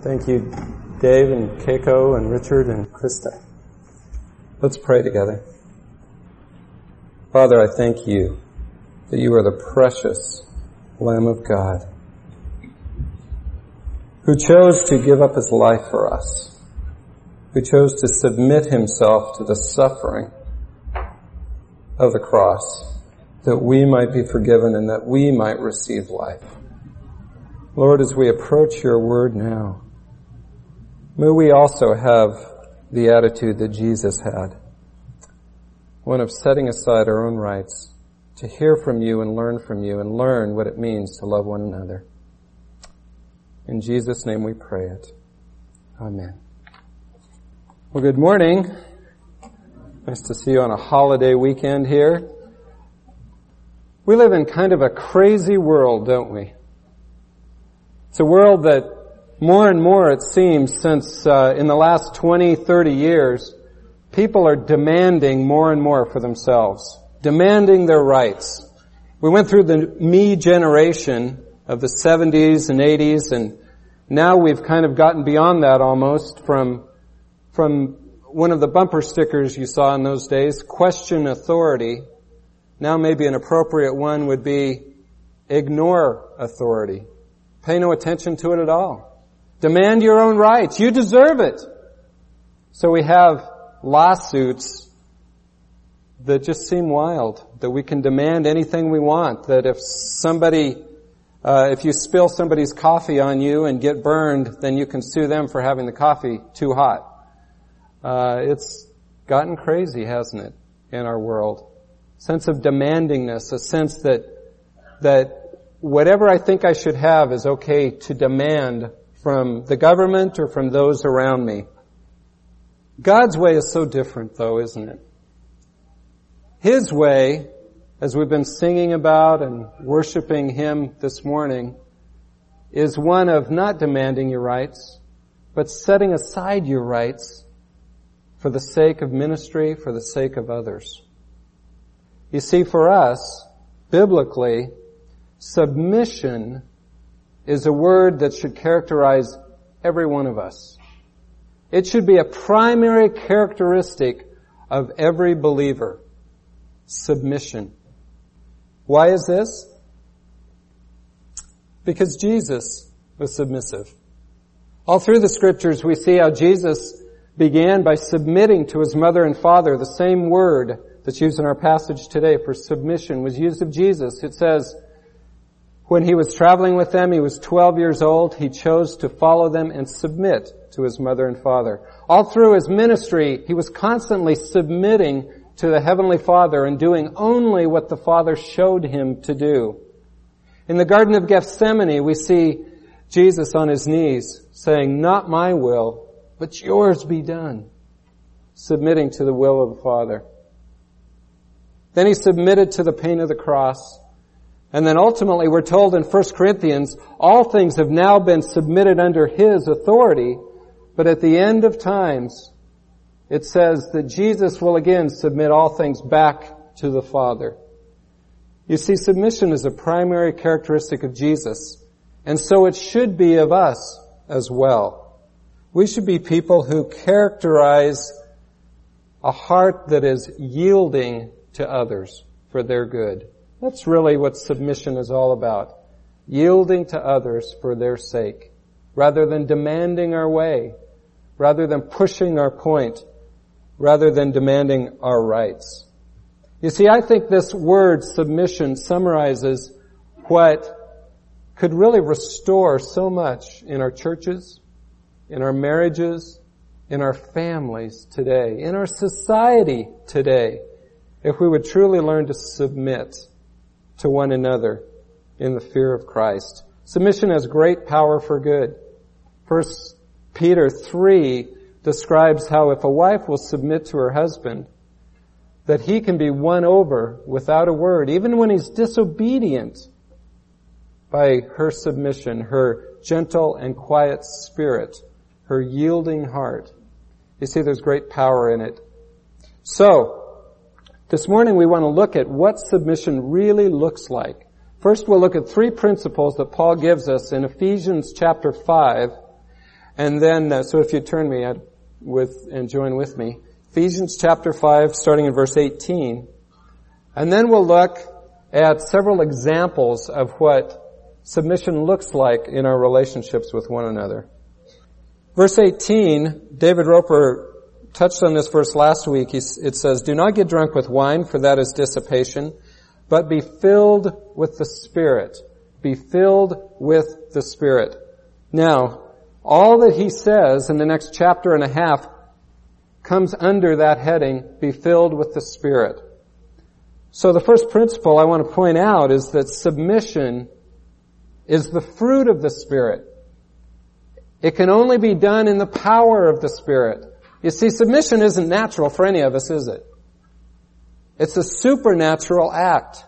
Thank you, Dave and Keiko and Richard and Krista. Let's pray together. Father, I thank you that you are the precious Lamb of God who chose to give up his life for us, who chose to submit himself to the suffering of the cross that we might be forgiven and that we might receive life. Lord, as we approach your word now, May we also have the attitude that Jesus had. One of setting aside our own rights to hear from you and learn from you and learn what it means to love one another. In Jesus' name we pray it. Amen. Well, good morning. Nice to see you on a holiday weekend here. We live in kind of a crazy world, don't we? It's a world that more and more, it seems, since uh, in the last 20, 30 years, people are demanding more and more for themselves, demanding their rights. We went through the me generation of the 70s and 80s, and now we've kind of gotten beyond that almost from from one of the bumper stickers you saw in those days, question authority. Now maybe an appropriate one would be ignore authority. Pay no attention to it at all. Demand your own rights. You deserve it. So we have lawsuits that just seem wild, that we can demand anything we want, that if somebody, uh, if you spill somebody's coffee on you and get burned, then you can sue them for having the coffee too hot. Uh, it's gotten crazy, hasn't it, in our world? Sense of demandingness, a sense that, that whatever I think I should have is okay to demand from the government or from those around me. God's way is so different though, isn't it? His way, as we've been singing about and worshiping Him this morning, is one of not demanding your rights, but setting aside your rights for the sake of ministry, for the sake of others. You see, for us, biblically, submission is a word that should characterize every one of us. It should be a primary characteristic of every believer. Submission. Why is this? Because Jesus was submissive. All through the scriptures we see how Jesus began by submitting to his mother and father. The same word that's used in our passage today for submission was used of Jesus. It says, when he was traveling with them, he was 12 years old. He chose to follow them and submit to his mother and father. All through his ministry, he was constantly submitting to the Heavenly Father and doing only what the Father showed him to do. In the Garden of Gethsemane, we see Jesus on his knees saying, not my will, but yours be done. Submitting to the will of the Father. Then he submitted to the pain of the cross and then ultimately we're told in 1 Corinthians, all things have now been submitted under His authority, but at the end of times, it says that Jesus will again submit all things back to the Father. You see, submission is a primary characteristic of Jesus, and so it should be of us as well. We should be people who characterize a heart that is yielding to others for their good. That's really what submission is all about. Yielding to others for their sake, rather than demanding our way, rather than pushing our point, rather than demanding our rights. You see, I think this word submission summarizes what could really restore so much in our churches, in our marriages, in our families today, in our society today, if we would truly learn to submit to one another in the fear of Christ. Submission has great power for good. First Peter 3 describes how if a wife will submit to her husband, that he can be won over without a word, even when he's disobedient by her submission, her gentle and quiet spirit, her yielding heart. You see, there's great power in it. So, this morning we want to look at what submission really looks like. First we'll look at three principles that Paul gives us in Ephesians chapter 5. And then, uh, so if you turn me with, and join with me, Ephesians chapter 5, starting in verse 18. And then we'll look at several examples of what submission looks like in our relationships with one another. Verse 18, David Roper touched on this verse last week. it says, Do not get drunk with wine, for that is dissipation, but be filled with the Spirit. Be filled with the Spirit. Now, all that he says in the next chapter and a half comes under that heading, be filled with the Spirit. So the first principle I want to point out is that submission is the fruit of the Spirit. It can only be done in the power of the Spirit. You see, submission isn't natural for any of us, is it? It's a supernatural act.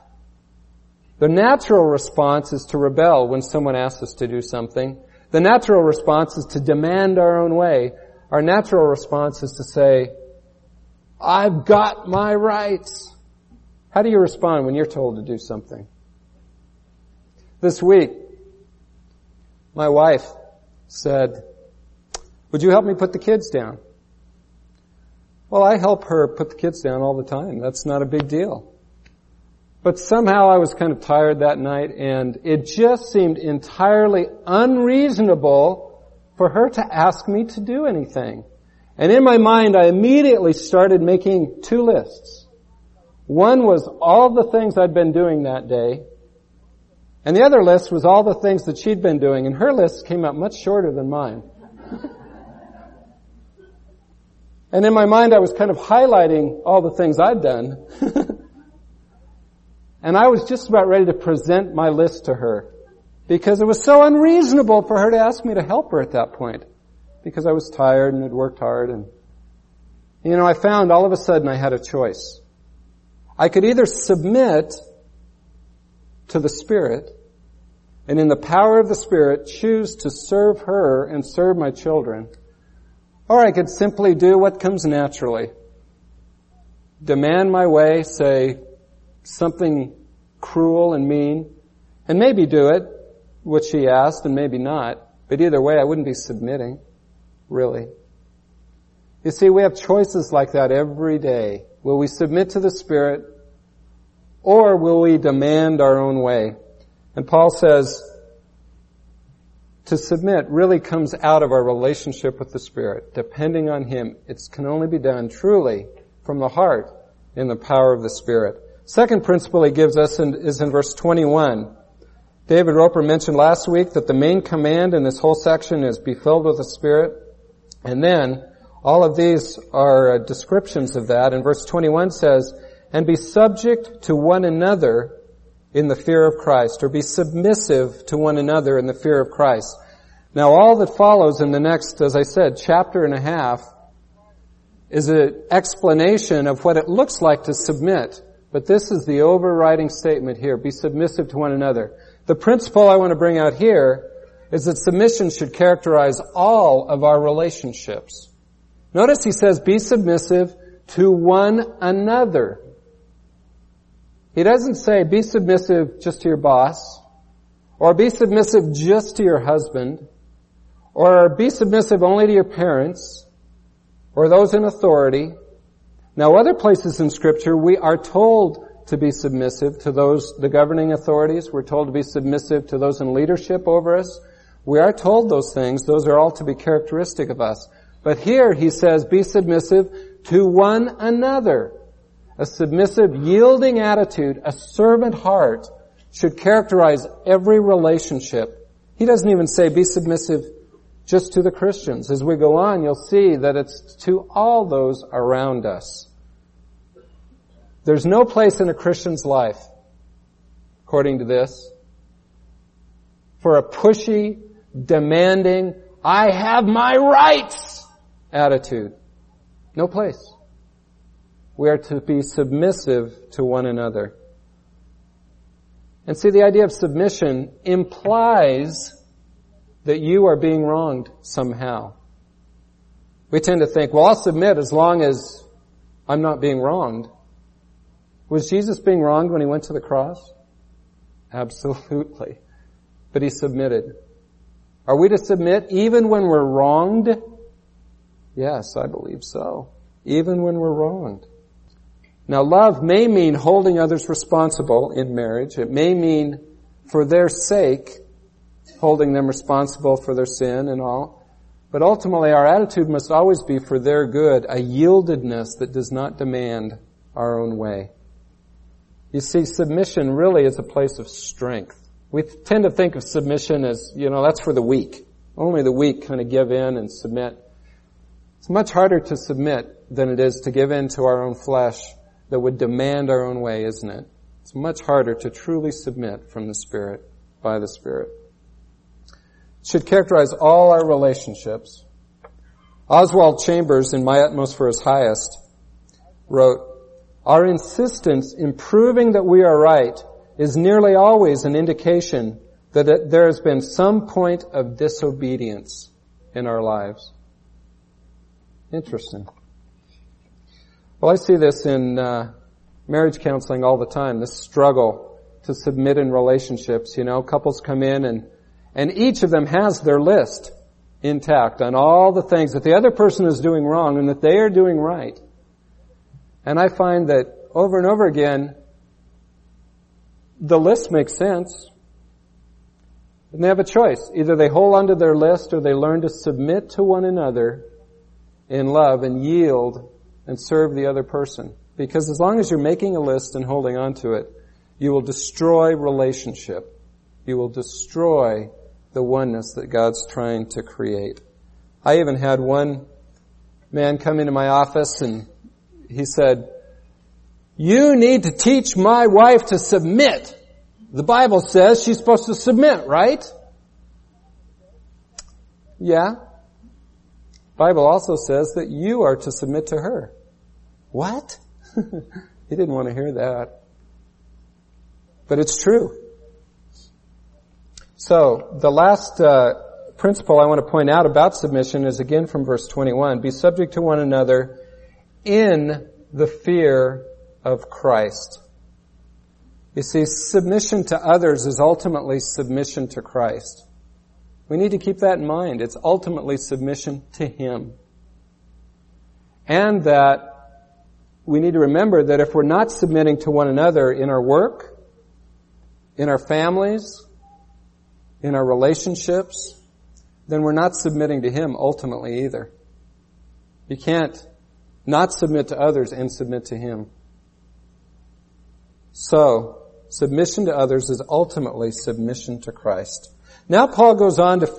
The natural response is to rebel when someone asks us to do something. The natural response is to demand our own way. Our natural response is to say, I've got my rights. How do you respond when you're told to do something? This week, my wife said, would you help me put the kids down? Well, I help her put the kids down all the time. That's not a big deal. But somehow I was kind of tired that night and it just seemed entirely unreasonable for her to ask me to do anything. And in my mind I immediately started making two lists. One was all the things I'd been doing that day, and the other list was all the things that she'd been doing, and her list came out much shorter than mine. And in my mind I was kind of highlighting all the things I'd done. and I was just about ready to present my list to her. Because it was so unreasonable for her to ask me to help her at that point. Because I was tired and had worked hard and, you know, I found all of a sudden I had a choice. I could either submit to the Spirit and in the power of the Spirit choose to serve her and serve my children, or I could simply do what comes naturally. Demand my way, say something cruel and mean, and maybe do it, what she asked, and maybe not. But either way, I wouldn't be submitting, really. You see, we have choices like that every day. Will we submit to the Spirit or will we demand our own way? And Paul says, to submit really comes out of our relationship with the Spirit. Depending on Him, it can only be done truly from the heart in the power of the Spirit. Second principle he gives us is in verse 21. David Roper mentioned last week that the main command in this whole section is be filled with the Spirit. And then all of these are uh, descriptions of that. And verse 21 says, and be subject to one another in the fear of Christ, or be submissive to one another in the fear of Christ. Now all that follows in the next, as I said, chapter and a half is an explanation of what it looks like to submit. But this is the overriding statement here. Be submissive to one another. The principle I want to bring out here is that submission should characterize all of our relationships. Notice he says, be submissive to one another. He doesn't say be submissive just to your boss, or be submissive just to your husband, or be submissive only to your parents, or those in authority. Now other places in scripture we are told to be submissive to those, the governing authorities. We're told to be submissive to those in leadership over us. We are told those things. Those are all to be characteristic of us. But here he says, be submissive to one another. A submissive, yielding attitude, a servant heart should characterize every relationship. He doesn't even say be submissive just to the Christians. As we go on, you'll see that it's to all those around us. There's no place in a Christian's life, according to this, for a pushy, demanding, I have my rights attitude. No place we are to be submissive to one another. And see, the idea of submission implies that you are being wronged somehow. We tend to think, well, I'll submit as long as I'm not being wronged. Was Jesus being wronged when he went to the cross? Absolutely. But he submitted. Are we to submit even when we're wronged? Yes, I believe so. Even when we're wronged. Now love may mean holding others responsible in marriage. It may mean for their sake, holding them responsible for their sin and all. But ultimately our attitude must always be for their good, a yieldedness that does not demand our own way. You see, submission really is a place of strength. We tend to think of submission as, you know, that's for the weak. Only the weak kind of give in and submit. It's much harder to submit than it is to give in to our own flesh that would demand our own way, isn't it? It's much harder to truly submit from the Spirit, by the Spirit. It should characterize all our relationships. Oswald Chambers in My Utmost for His Highest wrote, Our insistence in proving that we are right is nearly always an indication that there has been some point of disobedience in our lives. Interesting. Well, I see this in uh, marriage counseling all the time. This struggle to submit in relationships. You know, couples come in and and each of them has their list intact on all the things that the other person is doing wrong and that they are doing right. And I find that over and over again, the list makes sense. And they have a choice. Either they hold onto their list or they learn to submit to one another in love and yield and serve the other person. Because as long as you're making a list and holding on to it, you will destroy relationship. You will destroy the oneness that God's trying to create. I even had one man come into my office and he said, you need to teach my wife to submit. The Bible says she's supposed to submit, right? Yeah. Bible also says that you are to submit to her. What? he didn't want to hear that. But it's true. So, the last uh, principle I want to point out about submission is again from verse 21. Be subject to one another in the fear of Christ. You see, submission to others is ultimately submission to Christ. We need to keep that in mind. It's ultimately submission to Him. And that we need to remember that if we're not submitting to one another in our work, in our families, in our relationships, then we're not submitting to Him ultimately either. You can't not submit to others and submit to Him. So, submission to others is ultimately submission to Christ. Now Paul goes on to,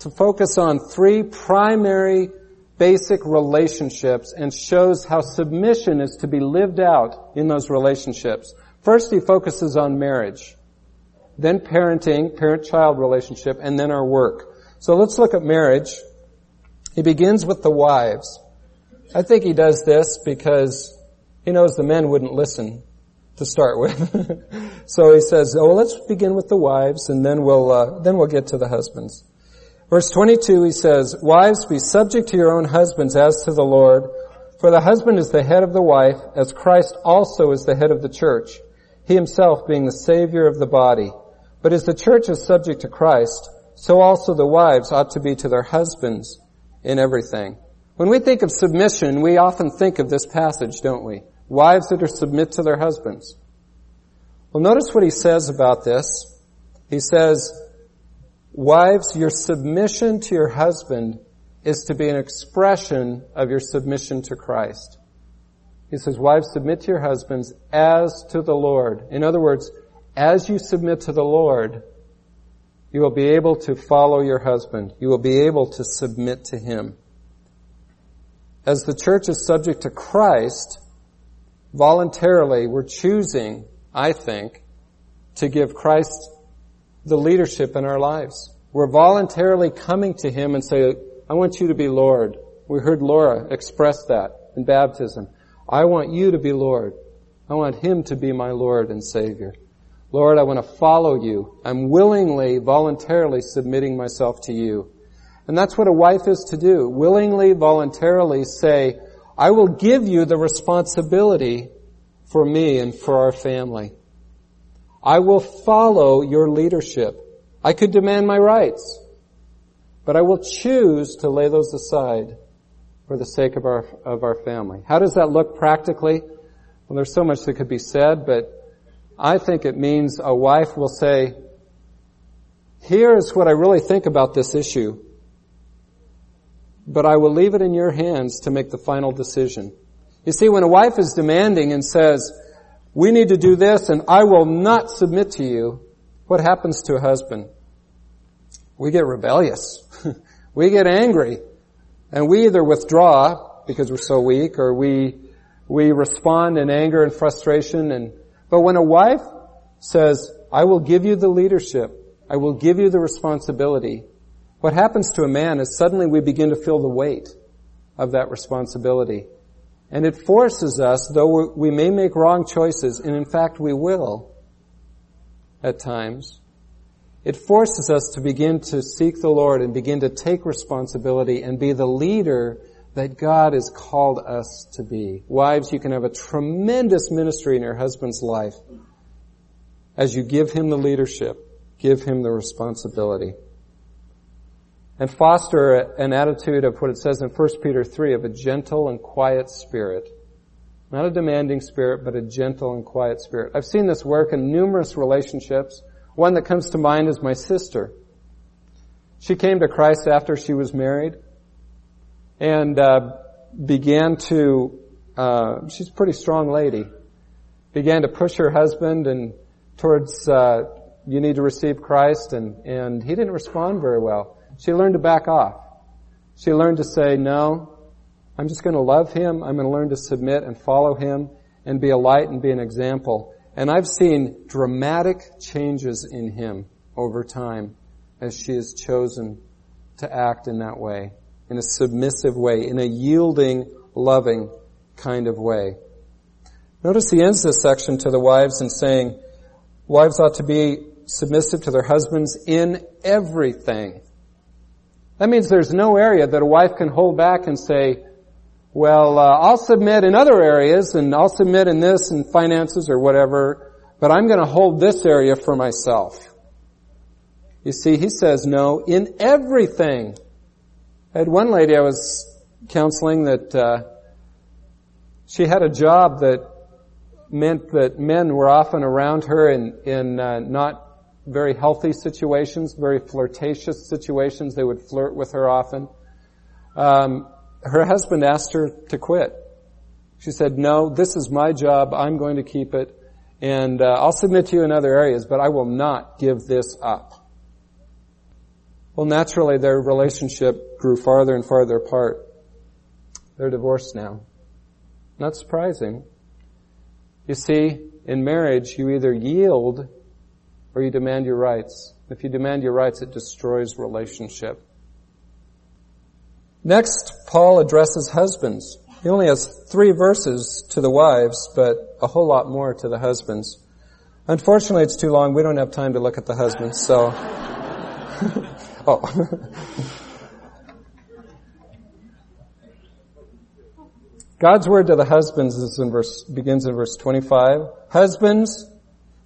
to focus on three primary basic relationships and shows how submission is to be lived out in those relationships. First, he focuses on marriage, then parenting, parent-child relationship, and then our work. So let's look at marriage. He begins with the wives. I think he does this because he knows the men wouldn't listen to start with. so he says, "Oh, let's begin with the wives, and then we'll uh, then we'll get to the husbands." Verse 22, he says, "Wives, be subject to your own husbands as to the Lord, for the husband is the head of the wife, as Christ also is the head of the church, he himself being the Savior of the body. But as the church is subject to Christ, so also the wives ought to be to their husbands in everything." When we think of submission, we often think of this passage, don't we? Wives that are submit to their husbands. Well, notice what he says about this. He says, wives, your submission to your husband is to be an expression of your submission to Christ. He says, wives, submit to your husbands as to the Lord. In other words, as you submit to the Lord, you will be able to follow your husband. You will be able to submit to him. As the church is subject to Christ, voluntarily, we're choosing, I think, to give Christ the leadership in our lives. We're voluntarily coming to Him and say, I want you to be Lord. We heard Laura express that in baptism. I want you to be Lord. I want Him to be my Lord and Savior. Lord, I want to follow you. I'm willingly, voluntarily submitting myself to you. And that's what a wife is to do. Willingly, voluntarily say, I will give you the responsibility for me and for our family. I will follow your leadership. I could demand my rights. but I will choose to lay those aside for the sake of our, of our family. How does that look practically? Well, there's so much that could be said, but I think it means a wife will say, here is what I really think about this issue, but I will leave it in your hands to make the final decision. You see, when a wife is demanding and says, we need to do this and I will not submit to you, what happens to a husband? We get rebellious. we get angry. And we either withdraw because we're so weak or we, we respond in anger and frustration and, but when a wife says, I will give you the leadership, I will give you the responsibility, what happens to a man is suddenly we begin to feel the weight of that responsibility. And it forces us, though we may make wrong choices, and in fact we will at times, it forces us to begin to seek the Lord and begin to take responsibility and be the leader that God has called us to be. Wives, you can have a tremendous ministry in your husband's life as you give him the leadership, give him the responsibility. And foster an attitude of what it says in 1 Peter 3 of a gentle and quiet spirit. Not a demanding spirit, but a gentle and quiet spirit. I've seen this work in numerous relationships. One that comes to mind is my sister. She came to Christ after she was married and uh, began to, uh, she's a pretty strong lady, began to push her husband and towards, uh, you need to receive Christ and, and he didn't respond very well. She learned to back off. She learned to say, no, I'm just going to love him. I'm going to learn to submit and follow him and be a light and be an example. And I've seen dramatic changes in him over time as she has chosen to act in that way, in a submissive way, in a yielding, loving kind of way. Notice he ends this section to the wives in saying, wives ought to be submissive to their husbands in everything. That means there's no area that a wife can hold back and say, well, uh, I'll submit in other areas and I'll submit in this and finances or whatever, but I'm going to hold this area for myself. You see, he says no in everything. I had one lady I was counseling that uh, she had a job that meant that men were often around her in in uh, not very healthy situations, very flirtatious situations. They would flirt with her often. Um, her husband asked her to quit. She said, no, this is my job. I'm going to keep it. And uh, I'll submit to you in other areas, but I will not give this up. Well, naturally, their relationship grew farther and farther apart. They're divorced now. Not surprising. You see, in marriage, you either yield or you demand your rights. If you demand your rights, it destroys relationship. Next, Paul addresses husbands. He only has three verses to the wives, but a whole lot more to the husbands. Unfortunately, it's too long. We don't have time to look at the husbands, so. oh. God's word to the husbands in verse, begins in verse 25. Husbands,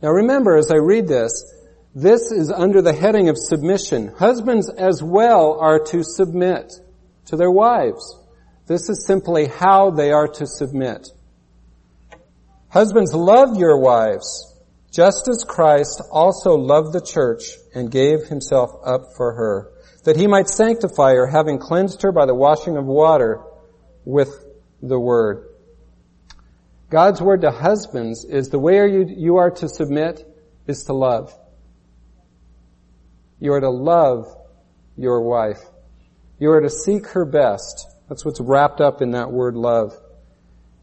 now remember as I read this, this is under the heading of submission. Husbands as well are to submit to their wives. This is simply how they are to submit. Husbands, love your wives, just as Christ also loved the church and gave himself up for her, that he might sanctify her, having cleansed her by the washing of water with the word. God's word to husbands is the way you, are to submit is to love. You are to love your wife. You are to seek her best. That's what's wrapped up in that word love.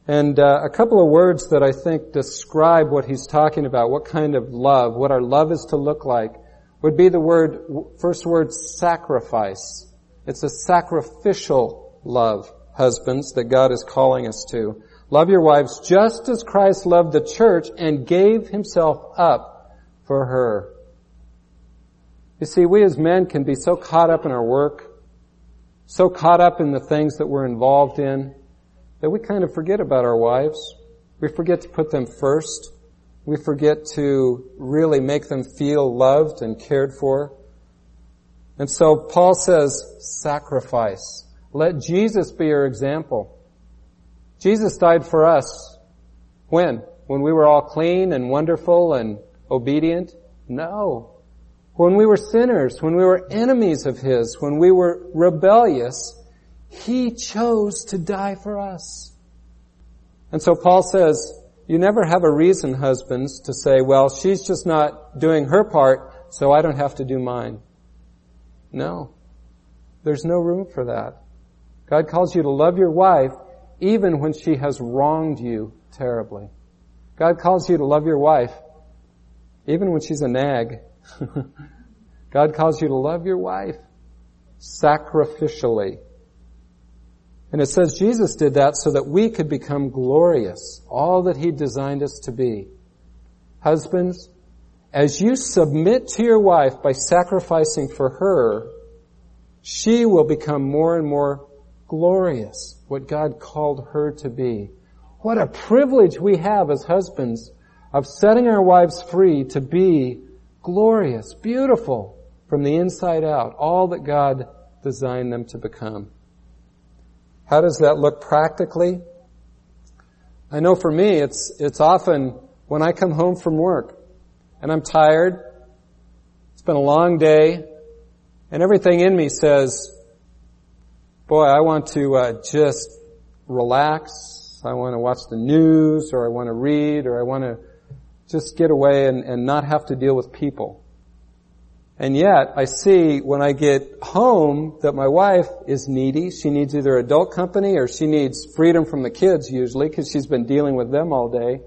And uh, a couple of words that I think describe what he's talking about, what kind of love, what our love is to look like, would be the word, first word, sacrifice. It's a sacrificial love, husbands, that God is calling us to. Love your wives just as Christ loved the church and gave himself up for her. You see, we as men can be so caught up in our work, so caught up in the things that we're involved in that we kind of forget about our wives. We forget to put them first. We forget to really make them feel loved and cared for. And so Paul says, sacrifice. Let Jesus be your example. Jesus died for us. When? When we were all clean and wonderful and obedient? No. When we were sinners, when we were enemies of His, when we were rebellious, He chose to die for us. And so Paul says, you never have a reason, husbands, to say, well, she's just not doing her part, so I don't have to do mine. No. There's no room for that. God calls you to love your wife even when she has wronged you terribly. God calls you to love your wife even when she's a nag. God calls you to love your wife sacrificially. And it says Jesus did that so that we could become glorious, all that He designed us to be. Husbands, as you submit to your wife by sacrificing for her, she will become more and more glorious, what God called her to be. What a privilege we have as husbands of setting our wives free to be glorious, beautiful from the inside out, all that God designed them to become. How does that look practically? I know for me, it's, it's often when I come home from work and I'm tired, it's been a long day, and everything in me says, boy, I want to uh, just relax. I want to watch the news, or I want to read, or I want to just get away and, and not have to deal with people. And yet, I see when I get home that my wife is needy. She needs either adult company or she needs freedom from the kids usually because she's been dealing with them all day.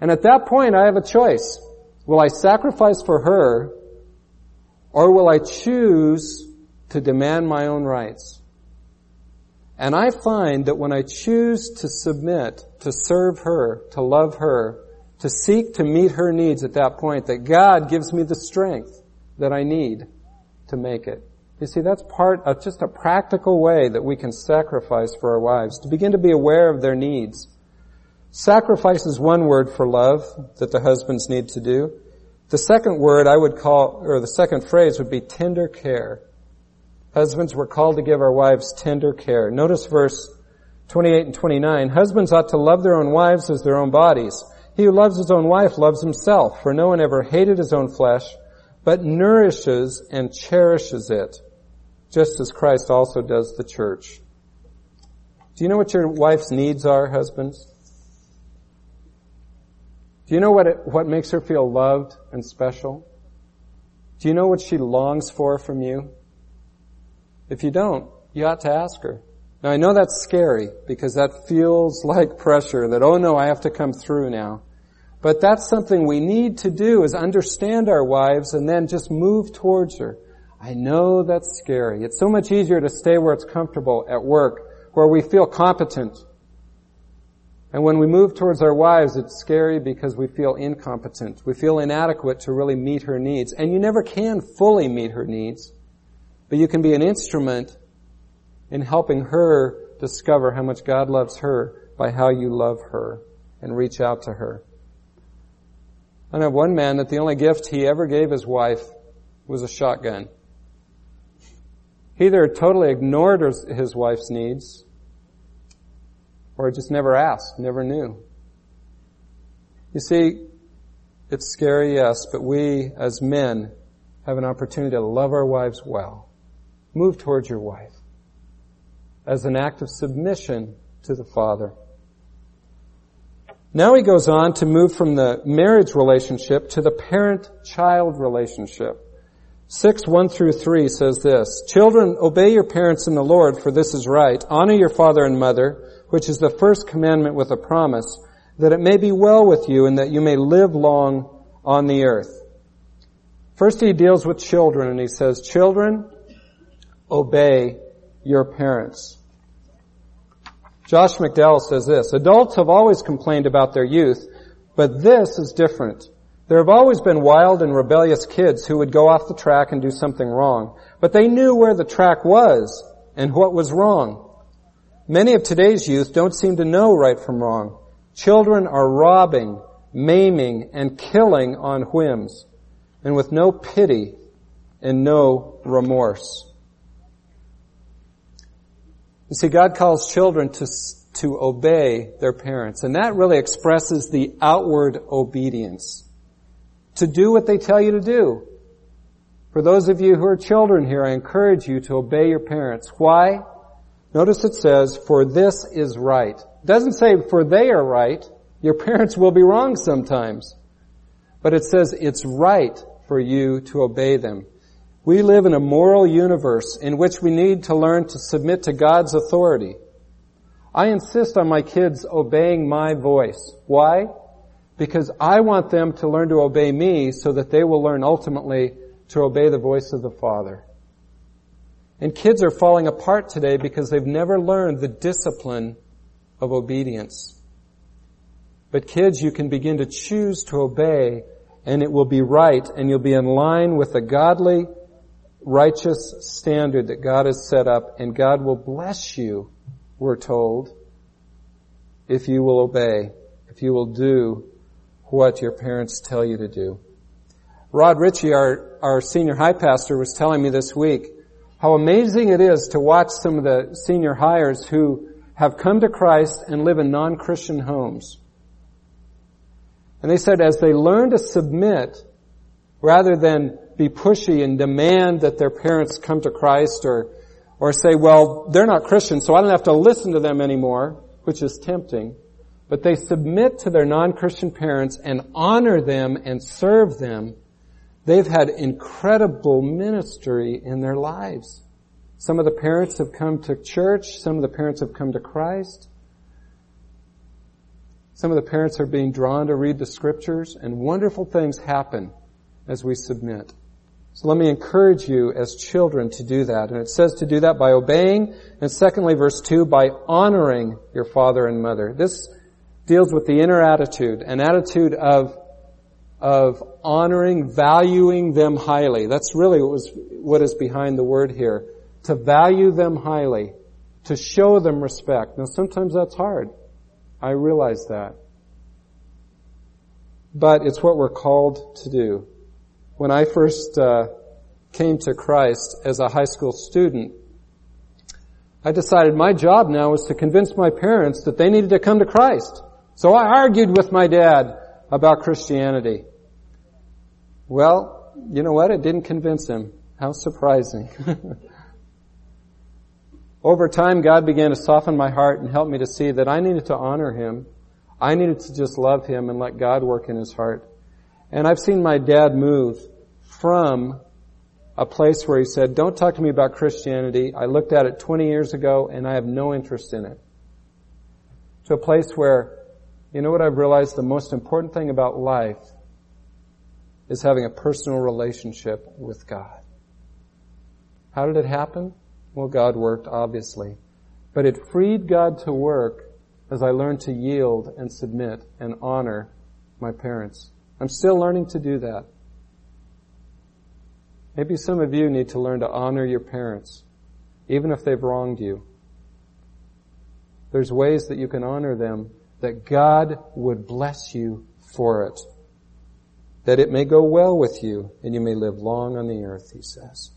And at that point, I have a choice. Will I sacrifice for her or will I choose to demand my own rights? And I find that when I choose to submit, to serve her, to love her, to seek to meet her needs at that point, that God gives me the strength that I need to make it. You see, that's part of just a practical way that we can sacrifice for our wives, to begin to be aware of their needs. Sacrifice is one word for love that the husbands need to do. The second word I would call, or the second phrase would be tender care. Husbands, we're called to give our wives tender care. Notice verse 28 and 29. Husbands ought to love their own wives as their own bodies. He who loves his own wife loves himself, for no one ever hated his own flesh, but nourishes and cherishes it, just as Christ also does the church. Do you know what your wife's needs are, husbands? Do you know what it, what makes her feel loved and special? Do you know what she longs for from you? If you don't, you ought to ask her. Now I know that's scary because that feels like pressure that, oh no, I have to come through now. But that's something we need to do is understand our wives and then just move towards her. I know that's scary. It's so much easier to stay where it's comfortable at work, where we feel competent. And when we move towards our wives, it's scary because we feel incompetent. We feel inadequate to really meet her needs. And you never can fully meet her needs, but you can be an instrument in helping her discover how much God loves her by how you love her and reach out to her. I know one man that the only gift he ever gave his wife was a shotgun. He either totally ignored his wife's needs or just never asked, never knew. You see, it's scary, yes, but we as men have an opportunity to love our wives well. Move towards your wife as an act of submission to the Father. Now he goes on to move from the marriage relationship to the parent-child relationship. 6, 1 through 3 says this, Children, obey your parents in the Lord, for this is right. Honor your father and mother, which is the first commandment with a promise, that it may be well with you and that you may live long on the earth. First he deals with children and he says, Children, obey your parents. Josh McDowell says this, adults have always complained about their youth, but this is different. There have always been wild and rebellious kids who would go off the track and do something wrong, but they knew where the track was and what was wrong. Many of today's youth don't seem to know right from wrong. Children are robbing, maiming, and killing on whims, and with no pity and no remorse. You see, God calls children to, to obey their parents, and that really expresses the outward obedience. To do what they tell you to do. For those of you who are children here, I encourage you to obey your parents. Why? Notice it says, for this is right. It doesn't say for they are right. Your parents will be wrong sometimes. But it says it's right for you to obey them. We live in a moral universe in which we need to learn to submit to God's authority. I insist on my kids obeying my voice. Why? Because I want them to learn to obey me so that they will learn ultimately to obey the voice of the Father. And kids are falling apart today because they've never learned the discipline of obedience. But kids, you can begin to choose to obey and it will be right and you'll be in line with a godly righteous standard that God has set up and God will bless you, we're told, if you will obey, if you will do what your parents tell you to do. Rod Ritchie, our, our senior high pastor, was telling me this week how amazing it is to watch some of the senior hires who have come to Christ and live in non-Christian homes. And they said as they learn to submit rather than be pushy and demand that their parents come to Christ or, or say, well, they're not Christians, so I don't have to listen to them anymore, which is tempting. But they submit to their non-Christian parents and honor them and serve them. They've had incredible ministry in their lives. Some of the parents have come to church. Some of the parents have come to Christ. Some of the parents are being drawn to read the scriptures and wonderful things happen as we submit. So let me encourage you as children to do that. And it says to do that by obeying, and secondly, verse 2, by honoring your father and mother. This deals with the inner attitude, an attitude of, of honoring, valuing them highly. That's really what, was, what is behind the word here. To value them highly. To show them respect. Now sometimes that's hard. I realize that. But it's what we're called to do when I first uh, came to Christ as a high school student, I decided my job now was to convince my parents that they needed to come to Christ. So I argued with my dad about Christianity. Well, you know what? It didn't convince him. How surprising. Over time, God began to soften my heart and help me to see that I needed to honor Him. I needed to just love Him and let God work in His heart. And I've seen my dad move from a place where he said, don't talk to me about Christianity. I looked at it 20 years ago and I have no interest in it. To a place where, you know what I've realized? The most important thing about life is having a personal relationship with God. How did it happen? Well, God worked, obviously. But it freed God to work as I learned to yield and submit and honor my parents. I'm still learning to do that. Maybe some of you need to learn to honor your parents, even if they've wronged you. There's ways that you can honor them that God would bless you for it. That it may go well with you and you may live long on the earth, he says.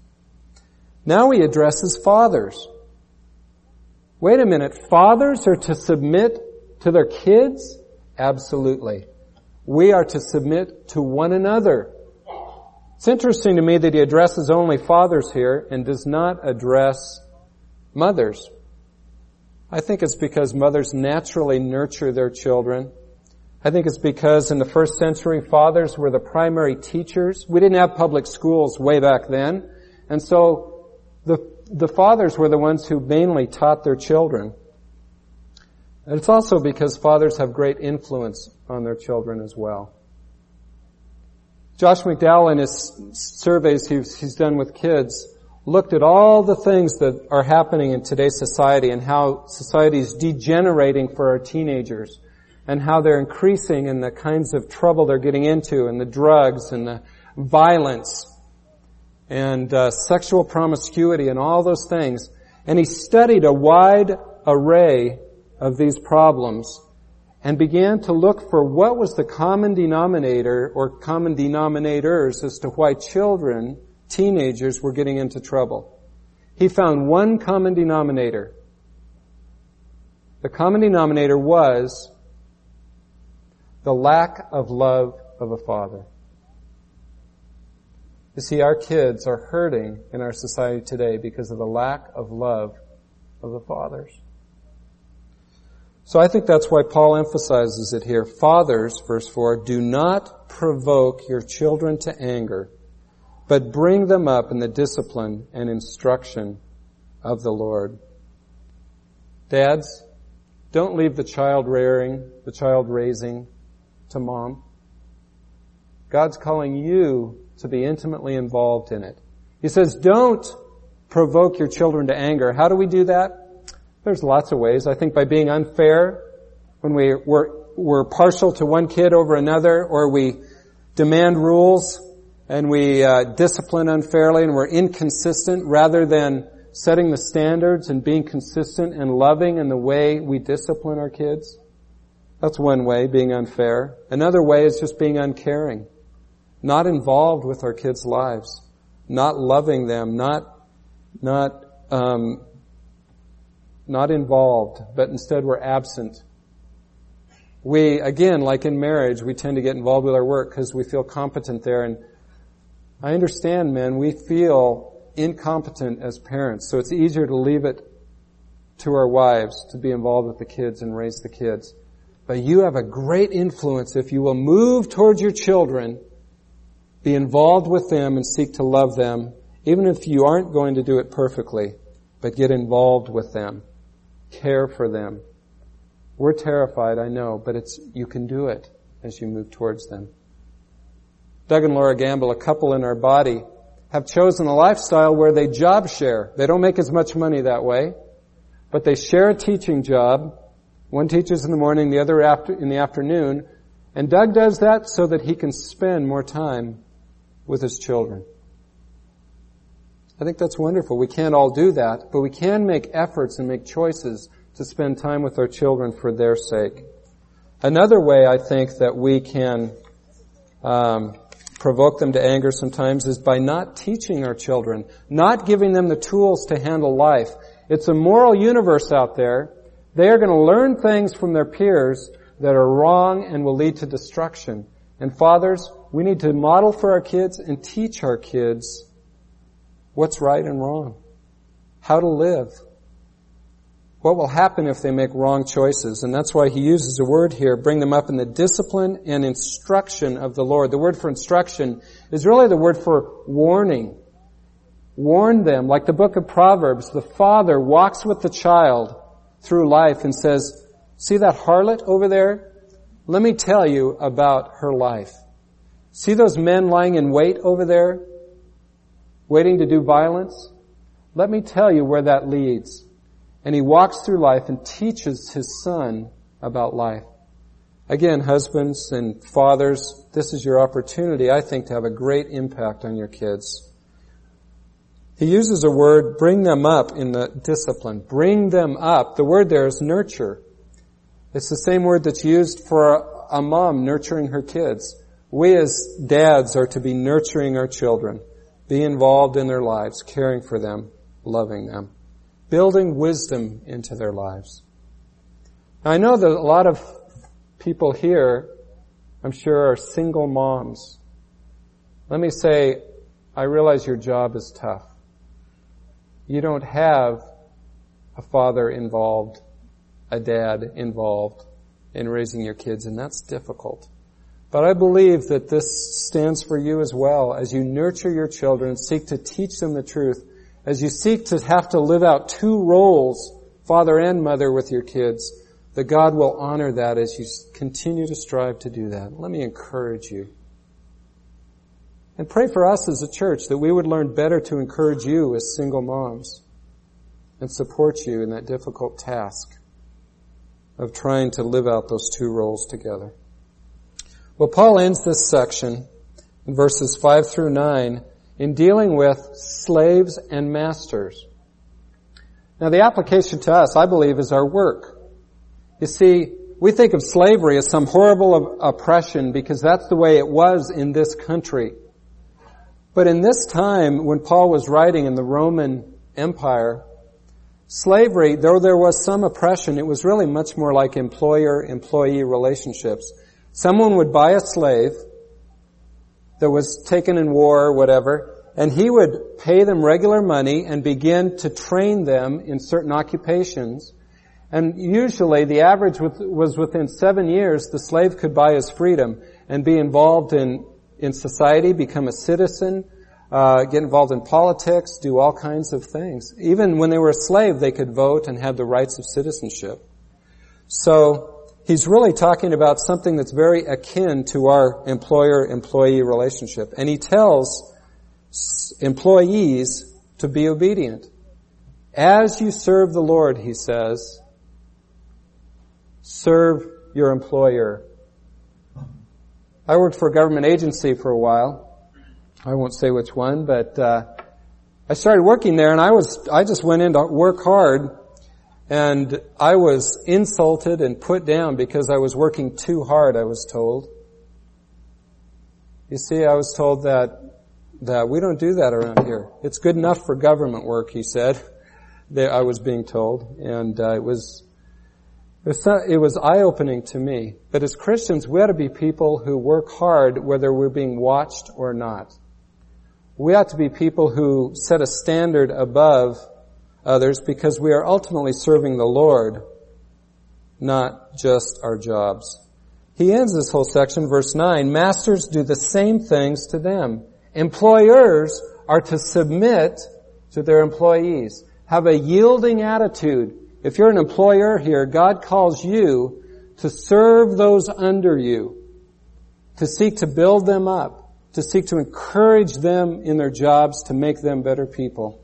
Now he addresses fathers. Wait a minute, fathers are to submit to their kids? Absolutely. We are to submit to one another. It's interesting to me that he addresses only fathers here and does not address mothers. I think it's because mothers naturally nurture their children. I think it's because in the first century, fathers were the primary teachers. We didn't have public schools way back then. And so the, the fathers were the ones who mainly taught their children. And it's also because fathers have great influence on their children as well. Josh McDowell in his surveys he's, he's done with kids looked at all the things that are happening in today's society and how society is degenerating for our teenagers and how they're increasing in the kinds of trouble they're getting into and the drugs and the violence and uh, sexual promiscuity and all those things. And he studied a wide array of these problems and began to look for what was the common denominator or common denominators as to why children teenagers were getting into trouble. He found one common denominator. The common denominator was the lack of love of a father. You see, our kids are hurting in our society today because of the lack of love of the fathers. So I think that's why Paul emphasizes it here. Fathers, verse 4, do not provoke your children to anger, but bring them up in the discipline and instruction of the Lord. Dads, don't leave the child rearing, the child raising to mom. God's calling you to be intimately involved in it. He says, don't provoke your children to anger. How do we do that? There's lots of ways. I think by being unfair, when we, we're, we're partial to one kid over another, or we demand rules and we uh, discipline unfairly and we're inconsistent rather than setting the standards and being consistent and loving in the way we discipline our kids. That's one way, being unfair. Another way is just being uncaring not involved with our kids' lives, not loving them, not, not, um, not involved, but instead we're absent. We, again, like in marriage, we tend to get involved with our work because we feel competent there. And I understand, men, we feel incompetent as parents, so it's easier to leave it to our wives to be involved with the kids and raise the kids. But you have a great influence if you will move towards your children be involved with them and seek to love them, even if you aren't going to do it perfectly, but get involved with them. Care for them. We're terrified, I know, but it's, you can do it as you move towards them. Doug and Laura Gamble, a couple in our body, have chosen a lifestyle where they job share. They don't make as much money that way, but they share a teaching job. One teaches in the morning, the other after, in the afternoon, and Doug does that so that he can spend more time with his children. I think that's wonderful. We can't all do that, but we can make efforts and make choices to spend time with our children for their sake. Another way I think that we can um, provoke them to anger sometimes is by not teaching our children, not giving them the tools to handle life. It's a moral universe out there. They are going to learn things from their peers that are wrong and will lead to destruction. And fathers, we need to model for our kids and teach our kids what's right and wrong, how to live, what will happen if they make wrong choices. And that's why he uses a word here, bring them up in the discipline and instruction of the Lord. The word for instruction is really the word for warning. Warn them, like the book of Proverbs, the father walks with the child through life and says, see that harlot over there? Let me tell you about her life. See those men lying in wait over there? Waiting to do violence? Let me tell you where that leads. And he walks through life and teaches his son about life. Again, husbands and fathers, this is your opportunity, I think, to have a great impact on your kids. He uses a word, bring them up in the discipline. Bring them up. The word there is nurture. It's the same word that's used for a mom nurturing her kids. We as dads are to be nurturing our children, be involved in their lives, caring for them, loving them, building wisdom into their lives. Now, I know that a lot of people here, I'm sure, are single moms. Let me say, I realize your job is tough. You don't have a father involved, a dad involved in raising your kids, and that's difficult. But I believe that this stands for you as well as you nurture your children, seek to teach them the truth, as you seek to have to live out two roles, father and mother with your kids, that God will honor that as you continue to strive to do that. Let me encourage you. And pray for us as a church that we would learn better to encourage you as single moms and support you in that difficult task of trying to live out those two roles together. Well, Paul ends this section in verses 5 through 9 in dealing with slaves and masters. Now the application to us, I believe, is our work. You see, we think of slavery as some horrible oppression because that's the way it was in this country. But in this time, when Paul was writing in the Roman Empire, slavery, though there was some oppression, it was really much more like employer-employee relationships. Someone would buy a slave that was taken in war or whatever, and he would pay them regular money and begin to train them in certain occupations. And usually the average was within seven years, the slave could buy his freedom and be involved in, in society, become a citizen, uh, get involved in politics, do all kinds of things. Even when they were a slave, they could vote and have the rights of citizenship. So he's really talking about something that's very akin to our employer-employee relationship. And he tells employees to be obedient. As you serve the Lord, he says, serve your employer. I worked for a government agency for a while. I won't say which one, but uh, I started working there, and I was I just went in to work hard, and I was insulted and put down because I was working too hard. I was told. You see, I was told that that we don't do that around here. It's good enough for government work, he said. I was being told, and uh, it was it was eye-opening to me. But as Christians, we ought to be people who work hard whether we're being watched or not. We ought to be people who set a standard above others because we are ultimately serving the Lord, not just our jobs. He ends this whole section, verse 9, Masters do the same things to them. Employers are to submit to their employees. Have a yielding attitude. If you're an employer here, God calls you to serve those under you, to seek to build them up, to seek to encourage them in their jobs to make them better people,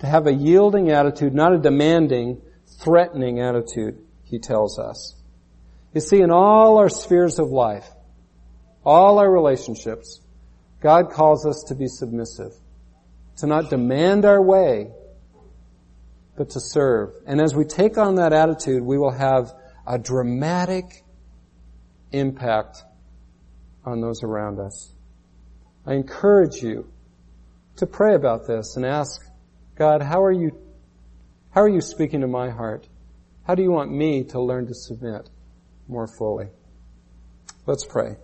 to have a yielding attitude, not a demanding, threatening attitude, he tells us. You see, in all our spheres of life, all our relationships, God calls us to be submissive, to not demand our way, but to serve. And as we take on that attitude, we will have a dramatic impact on those around us. I encourage you to pray about this and ask, God, how are you, how are you speaking to my heart? How do you want me to learn to submit more fully? Let's pray.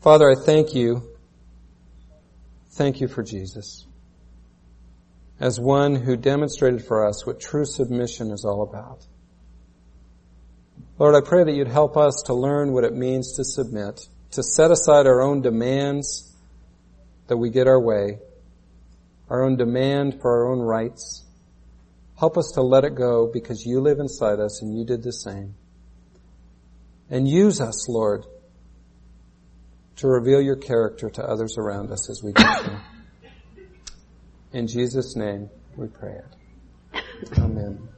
Father, I thank you. Thank you for Jesus as one who demonstrated for us what true submission is all about. Lord, I pray that you'd help us to learn what it means to submit, to set aside our own demands that we get our way, our own demand for our own rights. Help us to let it go because you live inside us and you did the same. And use us, Lord, to reveal your character to others around us as we go. In Jesus' name we pray it. Amen.